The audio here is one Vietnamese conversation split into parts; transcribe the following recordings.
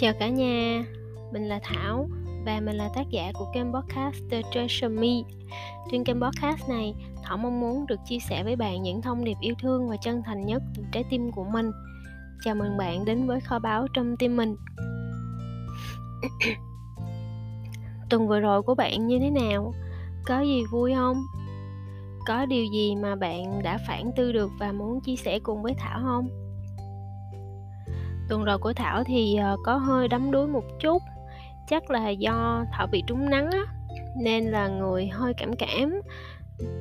Chào cả nhà, mình là Thảo và mình là tác giả của kênh podcast The Treasure Me. Trên kênh podcast này, Thảo mong muốn được chia sẻ với bạn những thông điệp yêu thương và chân thành nhất từ trái tim của mình. Chào mừng bạn đến với kho báu trong tim mình. Tuần vừa rồi của bạn như thế nào? Có gì vui không? Có điều gì mà bạn đã phản tư được và muốn chia sẻ cùng với Thảo không? Tuần rồi của thảo thì ờ, có hơi đắm đuối một chút. Chắc là do thảo bị trúng nắng á, nên là người hơi cảm cảm.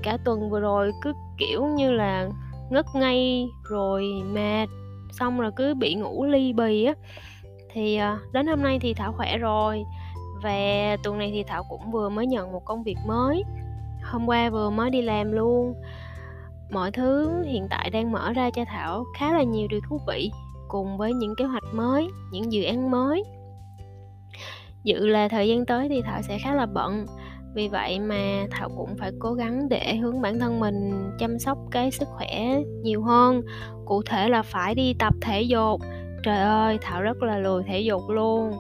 Cả tuần vừa rồi cứ, kiểu như là, ngất ngay rồi mệt, xong rồi cứ bị ngủ ly bì á. Thì ờ, đến hôm nay thì thảo khỏe rồi và tuần này thì thảo cũng vừa mới nhận một công việc mới. Hôm qua vừa mới đi làm luôn. Mọi thứ hiện tại đang mở ra cho thảo khá là nhiều điều thú vị cùng với những kế hoạch mới, những dự án mới. Dự là thời gian tới thì thảo sẽ khá là bận. Vì vậy mà thảo cũng phải cố gắng để hướng bản thân mình chăm sóc cái sức khỏe nhiều hơn. Cụ thể là phải đi tập thể dục. Trời ơi, thảo rất là lười thể dục luôn.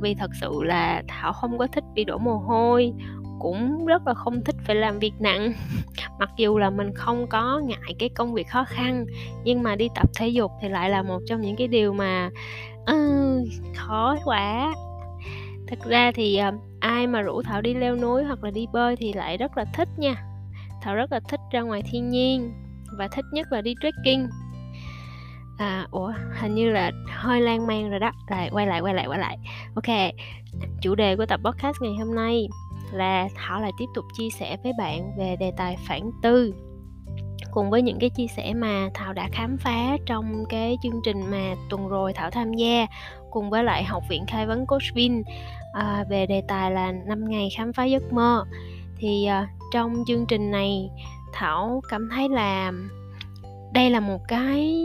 Vì thật sự là thảo không có thích bị đổ mồ hôi cũng rất là không thích phải làm việc nặng. Mặc dù là mình không có ngại cái công việc khó khăn nhưng mà đi tập thể dục thì lại là một trong những cái điều mà ừ, khó quá. Thực ra thì ờ, ai mà rủ thảo đi leo núi hoặc là đi bơi thì lại rất là thích nha. Thảo rất là thích ra ngoài thiên nhiên và thích nhất là đi trekking. À ủa hình như là hơi lan man rồi đó. Lại quay lại quay lại quay lại. Ok chủ đề của tập podcast ngày hôm nay là Thảo lại tiếp tục chia sẻ với bạn về đề tài phản tư. Cùng với những cái chia sẻ mà Thảo đã khám phá trong cái chương trình mà tuần rồi Thảo tham gia cùng với lại học viện khai vấn Coach Vin à, về đề tài là 5 ngày khám phá giấc mơ. Thì à, trong chương trình này Thảo cảm thấy là đây là một cái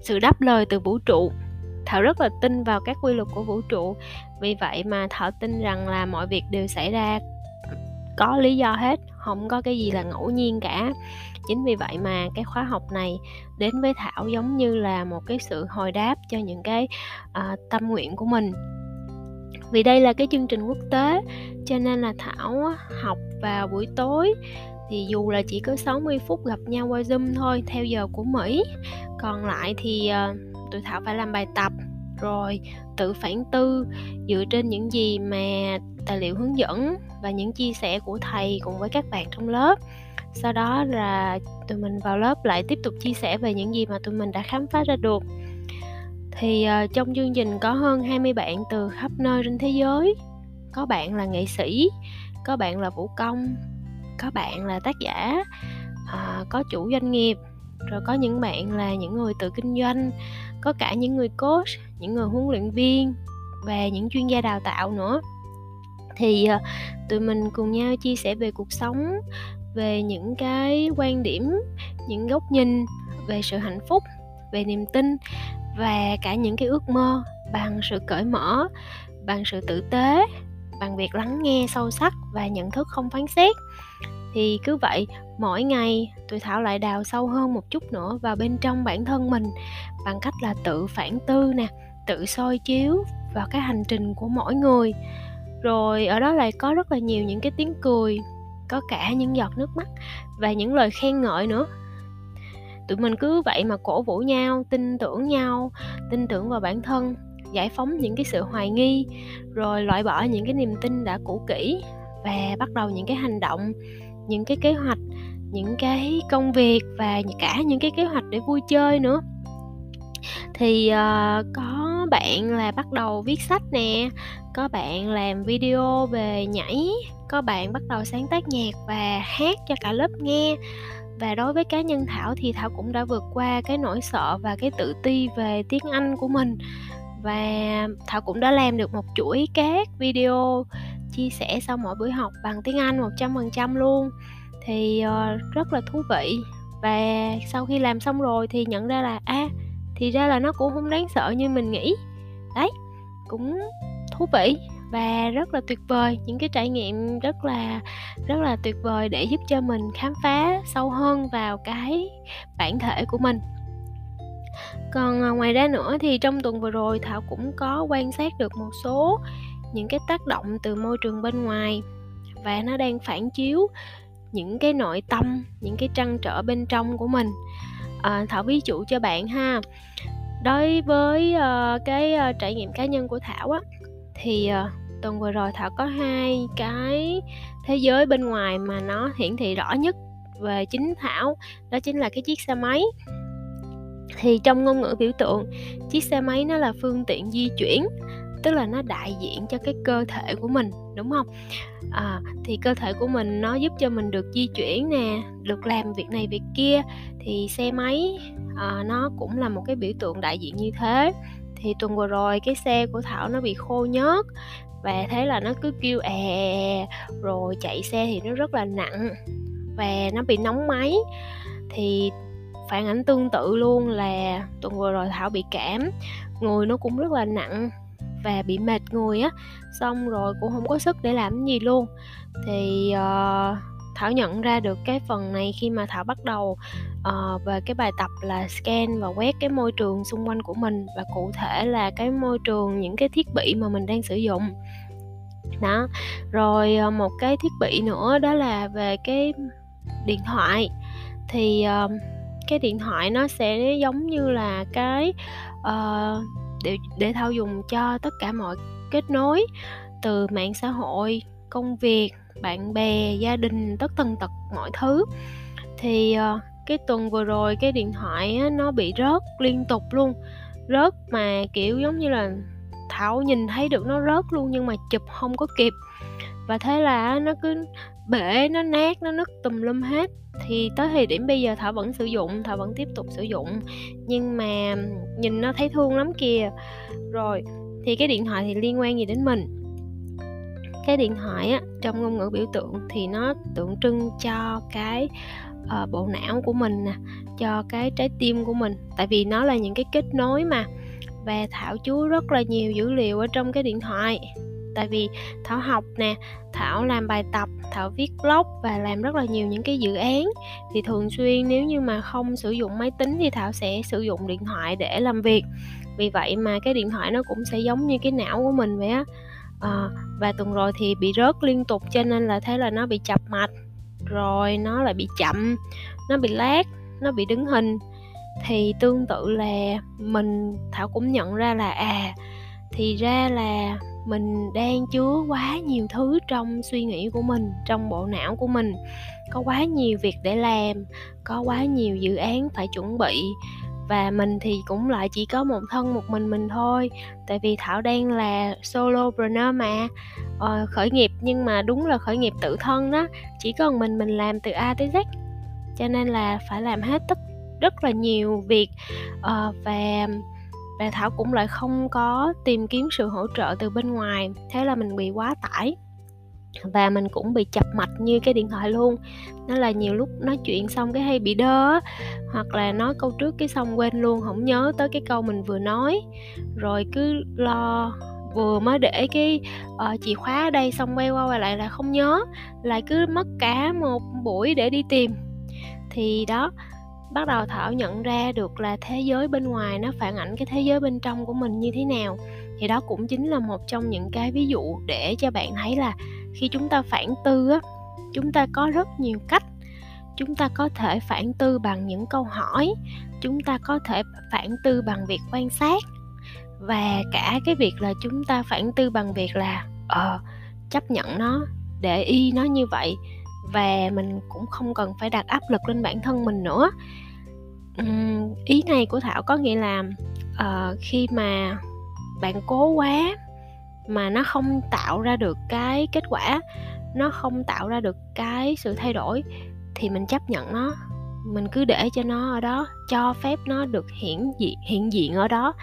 sự đáp lời từ vũ trụ thảo rất là tin vào các quy luật của vũ trụ. Vì vậy mà thảo tin rằng là mọi việc đều xảy ra có lý do hết không có cái gì là ngẫu nhiên cả. Chính vì vậy mà cái khóa học này đến với thảo giống như là một cái sự hồi đáp cho những cái uh, tâm nguyện của mình. Vì đây là cái chương trình quốc tế cho nên là thảo học vào buổi tối thì dù là chỉ có 60 phút gặp nhau qua Zoom thôi theo giờ của Mỹ. Còn lại thì uh, tụi thảo phải làm bài tập rồi tự phản tư dựa trên những gì mà tài liệu hướng dẫn và những chia sẻ của thầy cùng với các bạn trong lớp. Sau đó là tụi mình vào lớp lại tiếp tục chia sẻ về những gì mà tụi mình đã khám phá ra được. Thì uh, trong chương trình có hơn 20 bạn từ khắp nơi trên thế giới. Có bạn là nghệ sĩ có bạn là vũ công có bạn là tác giả uh, có chủ doanh nghiệp rồi có những bạn là những người tự kinh doanh, có cả những người coach, những người huấn luyện viên và những chuyên gia đào tạo nữa. Thì ờ, tụi mình cùng nhau chia sẻ về cuộc sống, về những cái quan điểm, những góc nhìn, về sự hạnh phúc, về niềm tin và cả những cái ước mơ bằng sự cởi mở, bằng sự tử tế, bằng việc lắng nghe sâu sắc và nhận thức không phán xét thì cứ vậy, mỗi ngày tụi thảo lại đào sâu hơn một chút nữa vào bên trong bản thân mình, bằng cách là tự phản tư nè, tự soi chiếu vào cái hành trình của mỗi người. Rồi ở đó lại có rất là nhiều những cái tiếng cười, có cả những giọt nước mắt và những lời khen ngợi nữa. Tụi mình cứ vậy mà cổ vũ nhau, tin tưởng nhau, tin tưởng vào bản thân, giải phóng những cái sự hoài nghi, rồi loại bỏ những cái niềm tin đã cũ kỹ và bắt đầu những cái hành động những cái kế hoạch những cái công việc và cả những cái kế hoạch để vui chơi nữa. Thì uh, có bạn là bắt đầu viết sách nè có bạn làm video về nhảy có bạn bắt đầu sáng tác nhạc và hát cho cả lớp nghe. Và đối với cá nhân thảo thì thảo cũng đã vượt qua cái nỗi sợ và cái tự ti về tiếng anh của mình. Và thảo cũng đã làm được một chuỗi các video chia sẻ sau mỗi buổi học bằng tiếng Anh 100% luôn. Thì uh, rất là thú vị. Và sau khi làm xong rồi thì nhận ra là a à, thì ra là nó cũng không đáng sợ như mình nghĩ. Đấy cũng thú vị và rất là tuyệt vời. Những cái trải nghiệm rất là rất là tuyệt vời để giúp cho mình khám phá sâu hơn vào cái bản thể của mình. Còn ờ, ngoài ra nữa thì trong tuần vừa rồi thảo cũng có quan sát được một số những cái tác động từ môi trường bên ngoài và nó đang phản chiếu những cái nội tâm những cái trăn trở bên trong của mình. À, thảo ví dụ cho bạn ha đối với uh, cái uh, trải nghiệm cá nhân của thảo á thì uh, tuần vừa rồi thảo có hai cái thế giới bên ngoài mà nó hiển thị rõ nhất về chính thảo đó chính là cái chiếc xe máy. Thì trong ngôn ngữ biểu tượng chiếc xe máy nó là phương tiện di chuyển tức là nó đại diện cho cái cơ thể của mình đúng không? À, thì cơ thể của mình nó giúp cho mình được di chuyển nè được làm việc này việc kia. Thì xe máy à, nó cũng là một cái biểu tượng đại diện như thế. Thì tuần vừa rồi cái xe của thảo nó bị khô nhớt và thế là nó cứ kêu è rồi chạy xe thì nó rất là nặng và nó bị nóng máy. Thì phản ảnh tương tự luôn là tuần vừa rồi thảo bị cảm người nó cũng rất là nặng và bị mệt người á xong rồi cũng không có sức để làm gì luôn. Thì uh, thảo nhận ra được cái phần này khi mà thảo bắt đầu uh, về cái bài tập là scan và quét cái môi trường xung quanh của mình và cụ thể là cái môi trường những cái thiết bị mà mình đang sử dụng. Đó rồi uh, một cái thiết bị nữa đó là về cái điện thoại. Thì uh, cái điện thoại nó sẽ giống như là cái uh, để để thao dùng cho tất cả mọi kết nối từ mạng xã hội công việc bạn bè gia đình tất tần tật mọi thứ. Thì ờ, cái tuần vừa rồi cái điện thoại á, nó bị rớt liên tục luôn rớt mà kiểu giống như là thảo nhìn thấy được nó rớt luôn nhưng mà chụp không có kịp và thế là nó cứ bể nó nát nó nứt tùm lum hết. Thì tới thời điểm bây giờ thảo vẫn sử dụng thảo vẫn tiếp tục sử dụng. Nhưng mà nhìn nó thấy thương lắm kìa. Rồi thì cái điện thoại thì liên quan gì đến mình? Cái điện thoại á trong ngôn ngữ biểu tượng thì nó tượng trưng cho cái uh, bộ não của mình nè cho cái trái tim của mình. Tại vì nó là những cái kết nối mà. Và thảo chú rất là nhiều dữ liệu ở trong cái điện thoại tại vì thảo học nè thảo làm bài tập thảo viết blog và làm rất là nhiều những cái dự án. Thì thường xuyên nếu như mà không sử dụng máy tính thì thảo sẽ sử dụng điện thoại để làm việc. Vì vậy mà cái điện thoại nó cũng sẽ giống như cái não của mình vậy á. À, và tuần rồi thì bị rớt liên tục cho nên là thế là nó bị chập mạch rồi nó lại bị chậm nó bị lát nó bị đứng hình. Thì tương tự là mình thảo cũng nhận ra là à thì ra là mình đang chứa quá nhiều thứ trong suy nghĩ của mình trong bộ não của mình. Có quá nhiều việc để làm có quá nhiều dự án phải chuẩn bị. Và mình thì cũng lại chỉ có một thân một mình mình thôi. Tại vì thảo đang là solopreneur mà. Ờ, khởi nghiệp nhưng mà đúng là khởi nghiệp tự thân đó. Chỉ còn mình mình làm từ a tới z. Cho nên là phải làm hết tất rất là nhiều việc. Uh, và và thảo cũng lại không có tìm kiếm sự hỗ trợ từ bên ngoài thế là mình bị quá tải. Và mình cũng bị chập mạch như cái điện thoại luôn. Nó là nhiều lúc nói chuyện xong cái hay bị đơ hoặc là nói câu trước cái xong quên luôn không nhớ tới cái câu mình vừa nói. Rồi cứ lo vừa mới để cái uh, chìa khóa ở đây xong quay qua quay lại là không nhớ lại cứ mất cả một buổi để đi tìm. Thì đó bắt đầu thảo nhận ra được là thế giới bên ngoài nó phản ảnh cái thế giới bên trong của mình như thế nào. Thì đó cũng chính là một trong những cái ví dụ để cho bạn thấy là khi chúng ta phản tư á, chúng ta có rất nhiều cách. Chúng ta có thể phản tư bằng những câu hỏi, chúng ta có thể phản tư bằng việc quan sát. Và cả cái việc là chúng ta phản tư bằng việc là ờ chấp nhận nó, để y nó như vậy. Và mình cũng không cần phải đặt áp lực lên bản thân mình nữa um, ý này của thảo có nghĩa là uh, khi mà bạn cố quá mà nó không tạo ra được cái kết quả nó không tạo ra được cái sự thay đổi thì mình chấp nhận nó. Mình cứ để cho nó ở đó cho phép nó được hiển diện hiện diện ở đó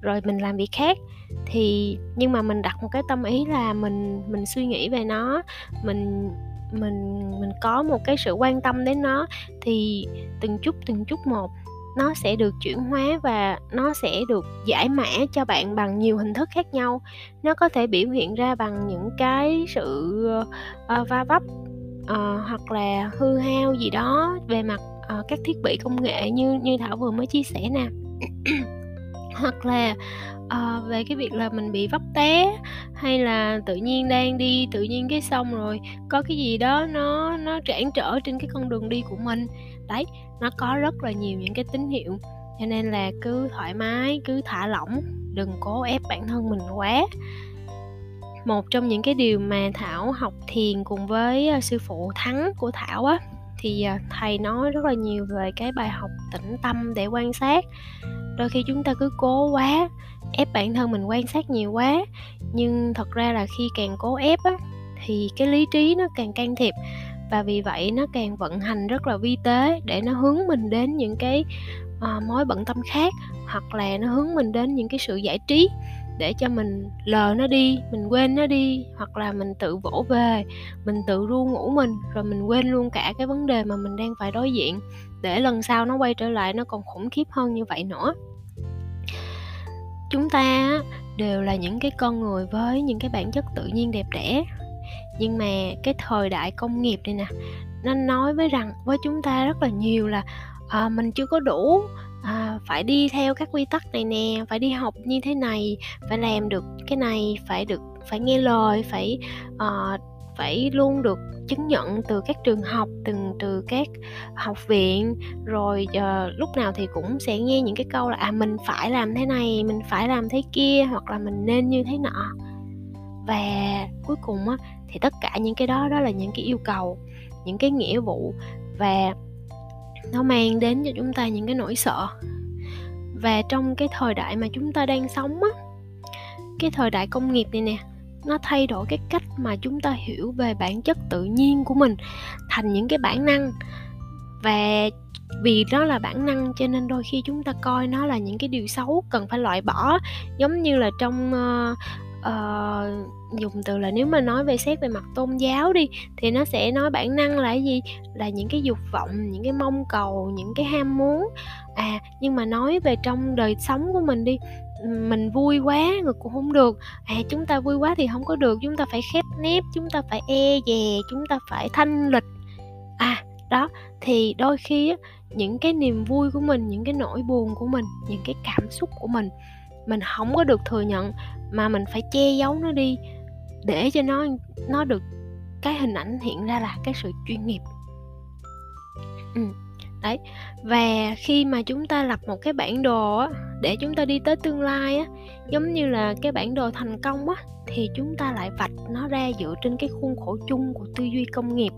rồi mình làm việc khác. Thì nhưng mà mình đặt một cái tâm ý là mình mình suy nghĩ về nó mình mình mình có một cái sự quan tâm đến nó thì từng chút từng chút một nó sẽ được chuyển hóa và nó sẽ được giải mã cho bạn bằng nhiều hình thức khác nhau. Nó có thể biểu hiện ra bằng những cái sự uh, va vấp uh, hoặc là hư hao gì đó về mặt uh, các thiết bị công nghệ như như thảo vừa mới chia sẻ nè hoặc là uh, về cái việc là mình bị vấp té hay là tự nhiên đang đi tự nhiên cái xong rồi có cái gì đó nó nó cản trở trên cái con đường đi của mình. Đấy nó có rất là nhiều những cái tín hiệu cho nên là cứ thoải mái cứ thả lỏng đừng cố ép bản thân mình quá. Một trong những cái điều mà thảo học thiền cùng với ờ, sư phụ thắng của thảo á thì à, thầy nói rất là nhiều về cái bài học tĩnh tâm để quan sát. Đôi khi chúng ta cứ cố quá ép bản thân mình quan sát nhiều quá nhưng thật ra là khi càng cố ép á thì cái lý trí nó càng can thiệp. Và vì vậy nó càng vận hành rất là vi tế để nó hướng mình đến những cái uh, mối bận tâm khác hoặc là nó hướng mình đến những cái sự giải trí để cho mình lờ nó đi mình quên nó đi hoặc là mình tự vỗ về mình tự ru ngủ mình rồi mình quên luôn cả cái vấn đề mà mình đang phải đối diện để lần sau nó quay trở lại nó còn khủng khiếp hơn như vậy nữa. Chúng ta đều là những cái con người với những cái bản chất tự nhiên đẹp đẽ. Nhưng mà cái thời đại công nghiệp này nè nó nói với rằng với chúng ta rất là nhiều là à, mình chưa có đủ à, phải đi theo các quy tắc này nè phải đi học như thế này phải làm được cái này phải được phải nghe lời phải uh, phải luôn được chứng nhận từ các trường học từng từ các học viện. Rồi uh, lúc nào thì cũng sẽ nghe những cái câu là à mình phải làm thế này mình phải làm thế kia hoặc là mình nên như thế nọ. Và cuối cùng á thì tất cả những cái đó đó là những cái yêu cầu những cái nghĩa vụ. Và nó mang đến cho chúng ta những cái nỗi sợ. Và trong cái thời đại mà chúng ta đang sống á cái thời đại công nghiệp này nè nó thay đổi cái cách mà chúng ta hiểu về bản chất tự nhiên của mình thành những cái bản năng. Và vì nó là bản năng cho nên đôi khi chúng ta coi nó là những cái điều xấu cần phải loại bỏ giống như là trong uh, uh, dùng từ là nếu mà nói về xét về mặt tôn giáo đi thì nó sẽ nói bản năng là gì? Là những cái dục vọng những cái mong cầu những cái ham muốn. À nhưng mà nói về trong đời sống của mình đi mình vui quá người cũng không được. À chúng ta vui quá thì không có được chúng ta phải khép nép chúng ta phải e dè chúng ta phải thanh lịch. À đó thì đôi khi á, những cái niềm vui của mình những cái nỗi buồn của mình những cái cảm xúc của mình mình không có được thừa nhận mà mình phải che giấu nó đi để cho nó nó được cái hình ảnh hiện ra là cái sự chuyên nghiệp. Ừ đấy. Và khi mà chúng ta lập một cái bản đồ á, để chúng ta đi tới tương lai á, giống như là cái bản đồ thành công á, thì chúng ta lại vạch nó ra dựa trên cái khuôn khổ chung của tư duy công nghiệp.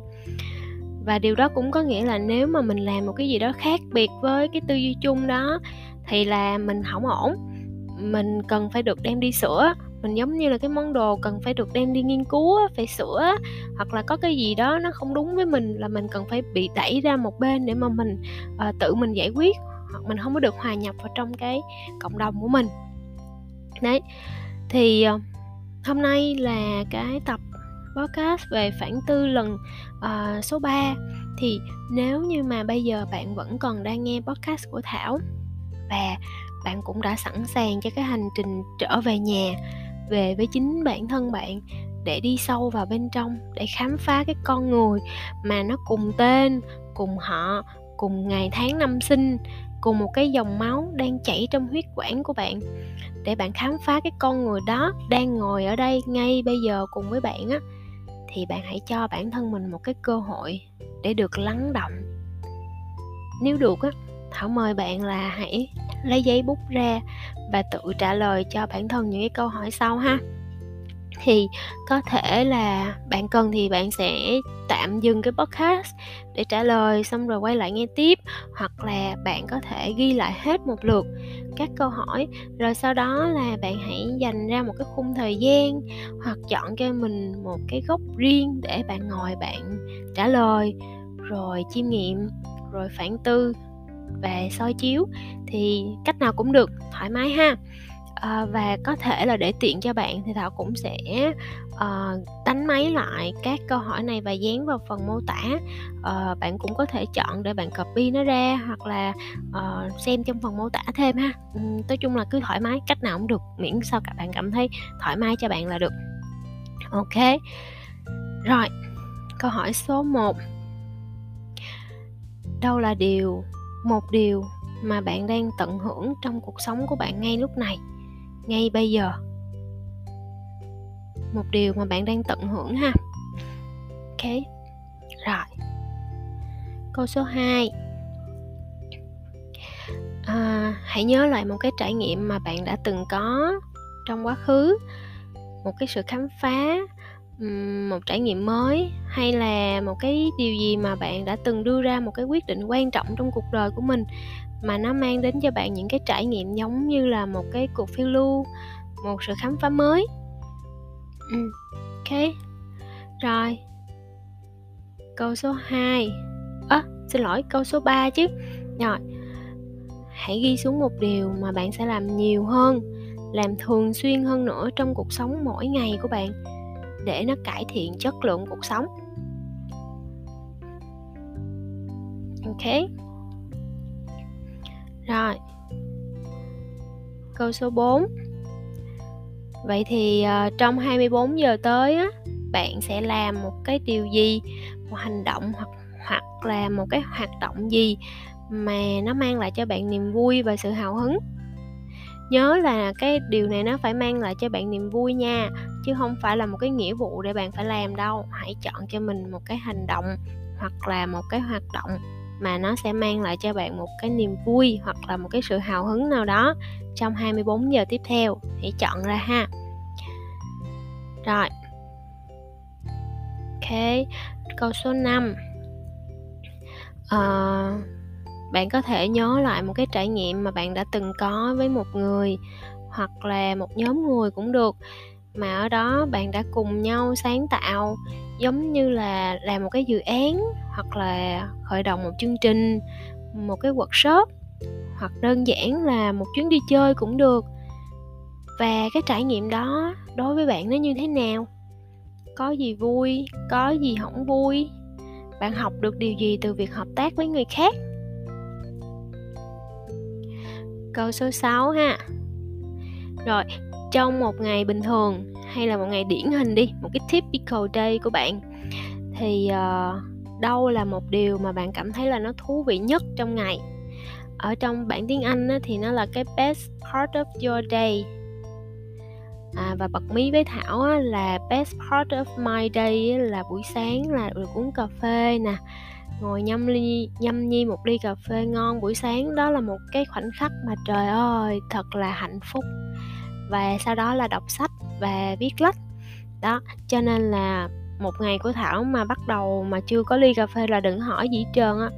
Và điều đó cũng có nghĩa là nếu mà mình làm một cái gì đó khác biệt với cái tư duy chung đó, thì là mình không ổn mình cần phải được đem đi sửa. Mình giống như là cái món đồ cần phải được đem đi nghiên cứu phải sửa hoặc là có cái gì đó nó không đúng với mình là mình cần phải bị đẩy ra một bên để mà mình uh, tự mình giải quyết hoặc mình không có được hòa nhập vào trong cái cộng đồng của mình. Đấy thì uh, hôm nay là cái tập podcast về phản tư lần uh, số 3 thì nếu như mà bây giờ bạn vẫn còn đang nghe podcast của Thảo và bạn cũng đã sẵn sàng cho cái hành trình trở về nhà, về với chính bản thân bạn để đi sâu vào bên trong để khám phá cái con người mà nó cùng tên, cùng họ, cùng ngày tháng năm sinh, cùng một cái dòng máu đang chảy trong huyết quản của bạn. Để bạn khám phá cái con người đó đang ngồi ở đây ngay bây giờ cùng với bạn á, thì bạn hãy cho bản thân mình một cái cơ hội để được lắng động. Nếu được á thảo mời bạn là hãy lấy giấy bút ra và tự trả lời cho bản thân những cái câu hỏi sau ha. Thì có thể là bạn cần thì bạn sẽ tạm dừng cái podcast để trả lời xong rồi quay lại nghe tiếp, hoặc là bạn có thể ghi lại hết một lượt các câu hỏi. Rồi sau đó là bạn hãy dành ra một cái khung thời gian hoặc chọn cho mình một cái góc riêng để bạn ngồi bạn trả lời, rồi chiêm nghiệm, rồi phản tư về soi chiếu thì cách nào cũng được thoải mái ha. À, và có thể là để tiện cho bạn thì thảo cũng sẽ uh, đánh máy lại các câu hỏi này và dán vào phần mô tả. Uh, bạn cũng có thể chọn để bạn copy nó ra hoặc là uh, xem trong phần mô tả thêm ha. Um, nói chung là cứ thoải mái cách nào cũng được miễn sao các bạn cảm thấy thoải mái cho bạn là được. Ok. Rồi câu hỏi số 1 đâu là điều một điều mà bạn đang tận hưởng trong cuộc sống của bạn ngay lúc này ngay bây giờ. Một điều mà bạn đang tận hưởng ha. Ok rồi. Câu số 2 à, hãy nhớ lại một cái trải nghiệm mà bạn đã từng có trong quá khứ một cái sự khám phá một trải nghiệm mới hay là một cái điều gì mà bạn đã từng đưa ra một cái quyết định quan trọng trong cuộc đời của mình mà nó mang đến cho bạn những cái trải nghiệm giống như là một cái cuộc phiêu lưu một sự khám phá mới? Ừ. ok. Rồi. Câu số 2 à, xin lỗi câu số 3 chứ. Rồi. Hãy ghi xuống một điều mà bạn sẽ làm nhiều hơn làm thường xuyên hơn nữa trong cuộc sống mỗi ngày của bạn để nó cải thiện chất lượng cuộc sống. Ok. Rồi. Câu số 4 Vậy thì uh, trong 24 giờ tới á, bạn sẽ làm một cái điều gì, một hành động hoặc hoặc là một cái hoạt động gì mà nó mang lại cho bạn niềm vui và sự hào hứng? Nhớ là cái điều này nó phải mang lại cho bạn niềm vui nha chứ không phải là một cái nghĩa vụ để bạn phải làm đâu. Hãy chọn cho mình một cái hành động hoặc là một cái hoạt động mà nó sẽ mang lại cho bạn một cái niềm vui hoặc là một cái sự hào hứng nào đó trong 24 giờ tiếp theo. Hãy chọn ra ha. Rồi. Ok câu số 5 uh, ờ, bạn có thể nhớ lại một cái trải nghiệm mà bạn đã từng có với một người hoặc là một nhóm người cũng được. Mà ở đó bạn đã cùng nhau sáng tạo, giống như là làm một cái dự án hoặc là khởi động một chương trình, một cái workshop hoặc đơn giản là một chuyến đi chơi cũng được. Và cái trải nghiệm đó đối với bạn nó như thế nào? Có gì vui, có gì không vui? Bạn học được điều gì từ việc hợp tác với người khác? Câu số 6 ha. Rồi trong một ngày bình thường hay là một ngày điển hình đi một cái typical day của bạn thì uh, đâu là một điều mà bạn cảm thấy là nó thú vị nhất trong ngày? Ở trong bản tiếng anh á, thì nó là cái best part of your day. À, và bật mí với thảo á, là best part of my day á, là buổi sáng là được uống cà phê nè ngồi nhâm ly, nhâm nhi một ly cà phê ngon buổi sáng. Đó là một cái khoảnh khắc mà trời ơi, thật là hạnh phúc. Và sau đó là đọc sách và viết lách. Đó, cho nên là một ngày của thảo mà bắt đầu mà chưa có ly cà phê là đừng hỏi gì hết trơn á.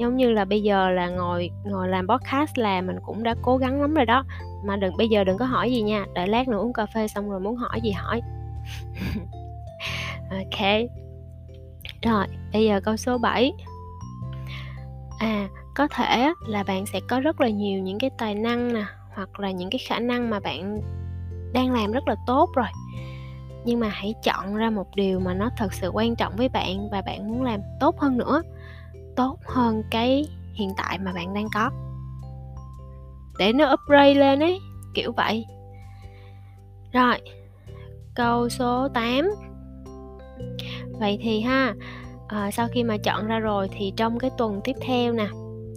Giống như là bây giờ là ngồi ngồi làm podcast là mình cũng đã cố gắng lắm rồi đó. Mà đừng, bây giờ đừng có hỏi gì nha. Đợi lát nữa uống cà phê xong rồi muốn hỏi gì hỏi. Ok. Rồi, bây giờ câu số 7 à có thể là bạn sẽ có rất là nhiều những cái tài năng nè, hoặc là những cái khả năng mà bạn đang làm rất là tốt rồi. Nhưng mà hãy chọn ra một điều mà nó thật sự quan trọng với bạn và bạn muốn làm tốt hơn nữa, tốt hơn cái hiện tại mà bạn đang có. Để nó upgrade lên ấy, kiểu vậy. Rồi, câu số 8 vậy thì ha à, sau khi mà chọn ra rồi thì trong cái tuần tiếp theo nè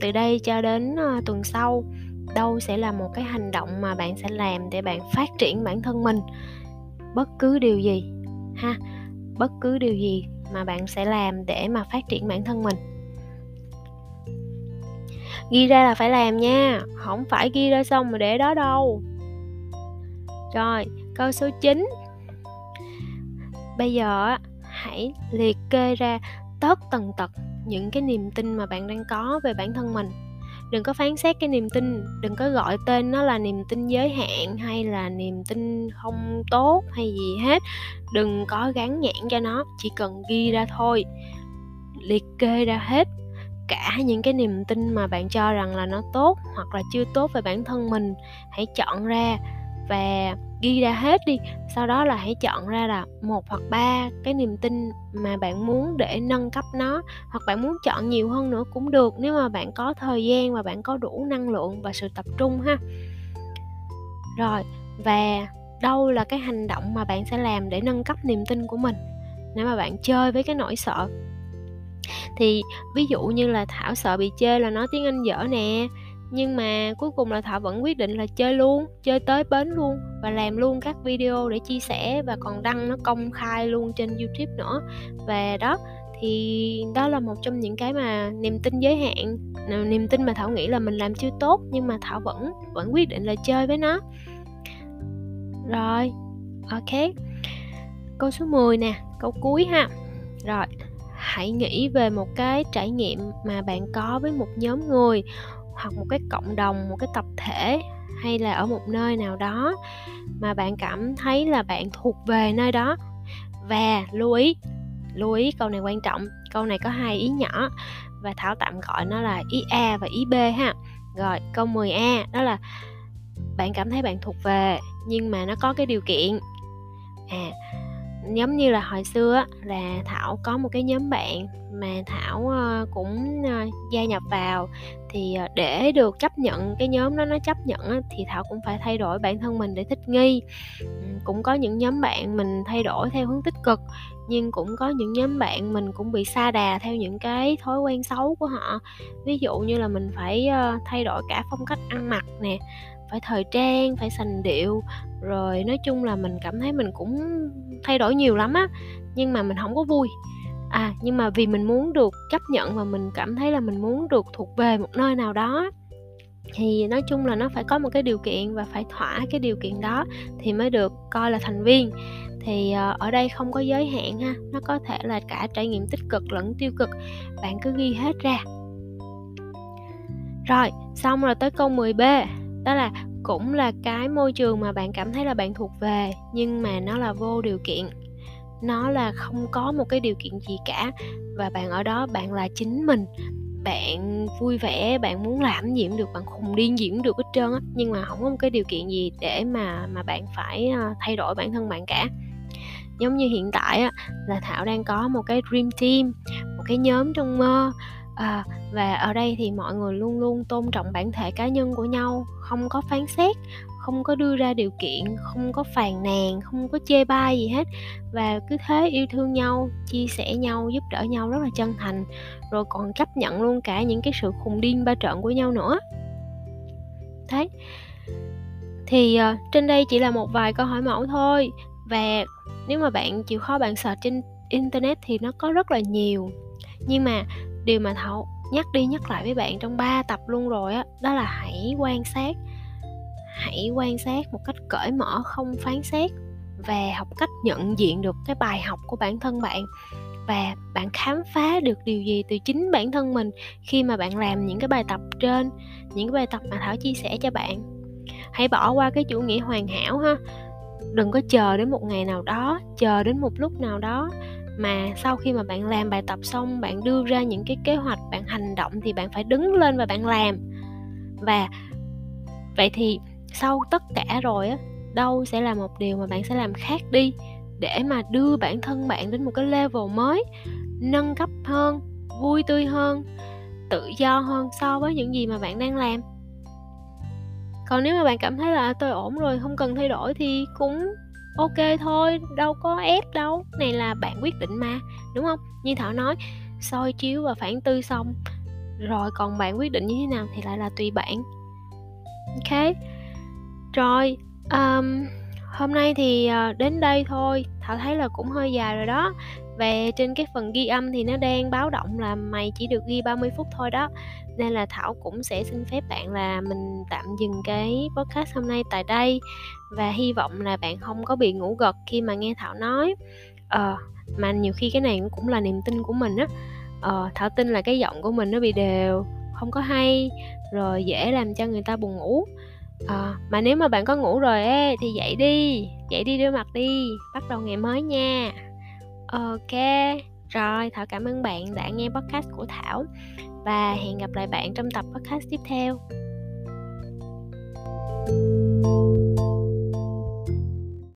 từ đây cho đến uh, tuần sau đâu sẽ là một cái hành động mà bạn sẽ làm để bạn phát triển bản thân mình? Bất cứ điều gì ha bất cứ điều gì mà bạn sẽ làm để mà phát triển bản thân mình. Ghi ra là phải làm nha không phải ghi ra xong mà để đó đâu. Rồi câu số 9 bây giờ hãy liệt kê ra tất tần tật những cái niềm tin mà bạn đang có về bản thân mình. Đừng có phán xét cái niềm tin, đừng có gọi tên nó là niềm tin giới hạn hay là niềm tin không tốt hay gì hết. Đừng có gắn nhãn cho nó, chỉ cần ghi ra thôi, liệt kê ra hết cả những cái niềm tin mà bạn cho rằng là nó tốt hoặc là chưa tốt về bản thân mình. Hãy chọn ra và ghi ra hết đi. Sau đó là hãy chọn ra là một hoặc ba cái niềm tin mà bạn muốn để nâng cấp nó, hoặc bạn muốn chọn nhiều hơn nữa cũng được nếu mà bạn có thời gian và bạn có đủ năng lượng và sự tập trung ha. Rồi, và đâu là cái hành động mà bạn sẽ làm để nâng cấp niềm tin của mình? Nếu mà bạn chơi với cái nỗi sợ, thì ví dụ như là thảo sợ bị chê là nói tiếng anh dở nè nhưng mà cuối cùng là thảo vẫn quyết định là chơi luôn, chơi tới bến luôn và làm luôn các video để chia sẻ và còn đăng nó công khai luôn trên youtube nữa. Và đó, thì đó là một trong những cái mà niềm tin giới hạn niềm tin mà thảo nghĩ là mình làm chưa tốt nhưng mà thảo vẫn vẫn quyết định là chơi với nó. Rồi, ok. Câu số 10 nè, câu cuối ha. Rồi, hãy nghĩ về một cái trải nghiệm mà bạn có với một nhóm người hoặc một cái cộng đồng, một cái tập thể hay là ở một nơi nào đó mà bạn cảm thấy là bạn thuộc về nơi đó. Và lưu ý lưu ý câu này quan trọng, câu này có hai ý nhỏ và thảo tạm gọi nó là ý a và ý b ha. Rồi, câu 10a đó là bạn cảm thấy bạn thuộc về nhưng mà nó có cái điều kiện. À giống như là hồi xưa á, là thảo có một cái nhóm bạn mà thảo ờ, cũng ờ, gia nhập vào. Thì ờ, để được chấp nhận cái nhóm đó nó chấp nhận á, thì thảo cũng phải thay đổi bản thân mình để thích nghi. Cũng có những nhóm bạn mình thay đổi theo hướng tích cực nhưng cũng có những nhóm bạn mình cũng bị xa đà theo những cái thói quen xấu của họ. Ví dụ như là mình phải thay đổi cả phong cách ăn mặc nè phải thời trang, phải sành điệu. Rồi nói chung là mình cảm thấy mình cũng thay đổi nhiều lắm á, nhưng mà mình không có vui. À nhưng mà vì mình muốn được chấp nhận và mình cảm thấy là mình muốn được thuộc về một nơi nào đó, thì nói chung là nó phải có một cái điều kiện và phải thỏa cái điều kiện đó thì mới được coi là thành viên. Thì ờ, ở đây không có giới hạn ha, nó có thể là cả trải nghiệm tích cực lẫn tiêu cực, bạn cứ ghi hết ra. Rồi, xong rồi tới câu 10b đó là cũng là cái môi trường mà bạn cảm thấy là bạn thuộc về, nhưng mà nó là vô điều kiện. Nó là không có một cái điều kiện gì cả, và bạn ở đó bạn là chính mình. Bạn vui vẻ, bạn muốn làm gì cũng được, bạn khùng điên gì cũng được hết trơn á, nhưng mà không có một cái điều kiện gì để mà mà bạn phải ờ, thay đổi bản thân bạn cả. Giống như hiện tại á, là thảo đang có một cái dream team, một cái nhóm trong mơ à, và ở đây thì mọi người luôn luôn tôn trọng bản thể cá nhân của nhau không có phán xét không có đưa ra điều kiện không có phàn nàn không có chê bai gì hết. Và cứ thế yêu thương nhau chia sẻ nhau giúp đỡ nhau rất là chân thành. Rồi còn chấp nhận luôn cả những cái sự khùng điên ba trợn của nhau nữa. Thế thì uh, trên đây chỉ là một vài câu hỏi mẫu thôi. Và nếu mà bạn chịu khó bạn search trên internet thì nó có rất là nhiều. Nhưng mà điều mà thảo nhắc đi nhắc lại với bạn trong 3 tập luôn rồi á đó, đó là hãy quan sát. Hãy quan sát một cách cởi mở không phán xét và học cách nhận diện được cái bài học của bản thân bạn. Và bạn khám phá được điều gì từ chính bản thân mình khi mà bạn làm những cái bài tập trên những cái bài tập mà thảo chia sẻ cho bạn. Hãy bỏ qua cái chủ nghĩa hoàn hảo ha. Đừng có chờ đến một ngày nào đó chờ đến một lúc nào đó mà sau khi mà bạn làm bài tập xong, bạn đưa ra những cái kế hoạch, bạn hành động thì bạn phải đứng lên và bạn làm. Và vậy thì sau tất cả rồi á, đâu sẽ là một điều mà bạn sẽ làm khác đi để mà đưa bản thân bạn đến một cái level mới, nâng cấp hơn, vui tươi hơn, tự do hơn so với những gì mà bạn đang làm? Còn nếu mà bạn cảm thấy là à, tôi ổn rồi, không cần thay đổi, thì cũng ok thôi đâu có ép đâu. Này là bạn quyết định mà đúng không? Như thảo nói soi chiếu và phản tư xong. Rồi còn bạn quyết định như thế nào thì lại là tùy bạn. Ok. Rồi um, hôm nay thì ờ, đến đây thôi thảo thấy là cũng hơi dài rồi đó. Về trên cái phần ghi âm thì nó đang báo động là mày chỉ được ghi 30 phút thôi đó. Nên là Thảo cũng sẽ xin phép bạn là mình tạm dừng cái podcast hôm nay tại đây. Và hy vọng là bạn không có bị ngủ gật khi mà nghe Thảo nói. Ờ mà nhiều khi cái này cũng là niềm tin của mình á. Ờ Thảo tin là cái giọng của mình nó bị đều, không có hay, rồi dễ làm cho người ta buồn ngủ à, mà nếu mà bạn có ngủ rồi ấy, thì dậy đi. Dậy đi đưa mặt đi. Bắt đầu ngày mới nha. Ok. Rồi thảo cảm ơn bạn đã nghe podcast của thảo và hẹn gặp lại bạn trong tập podcast tiếp theo. thank you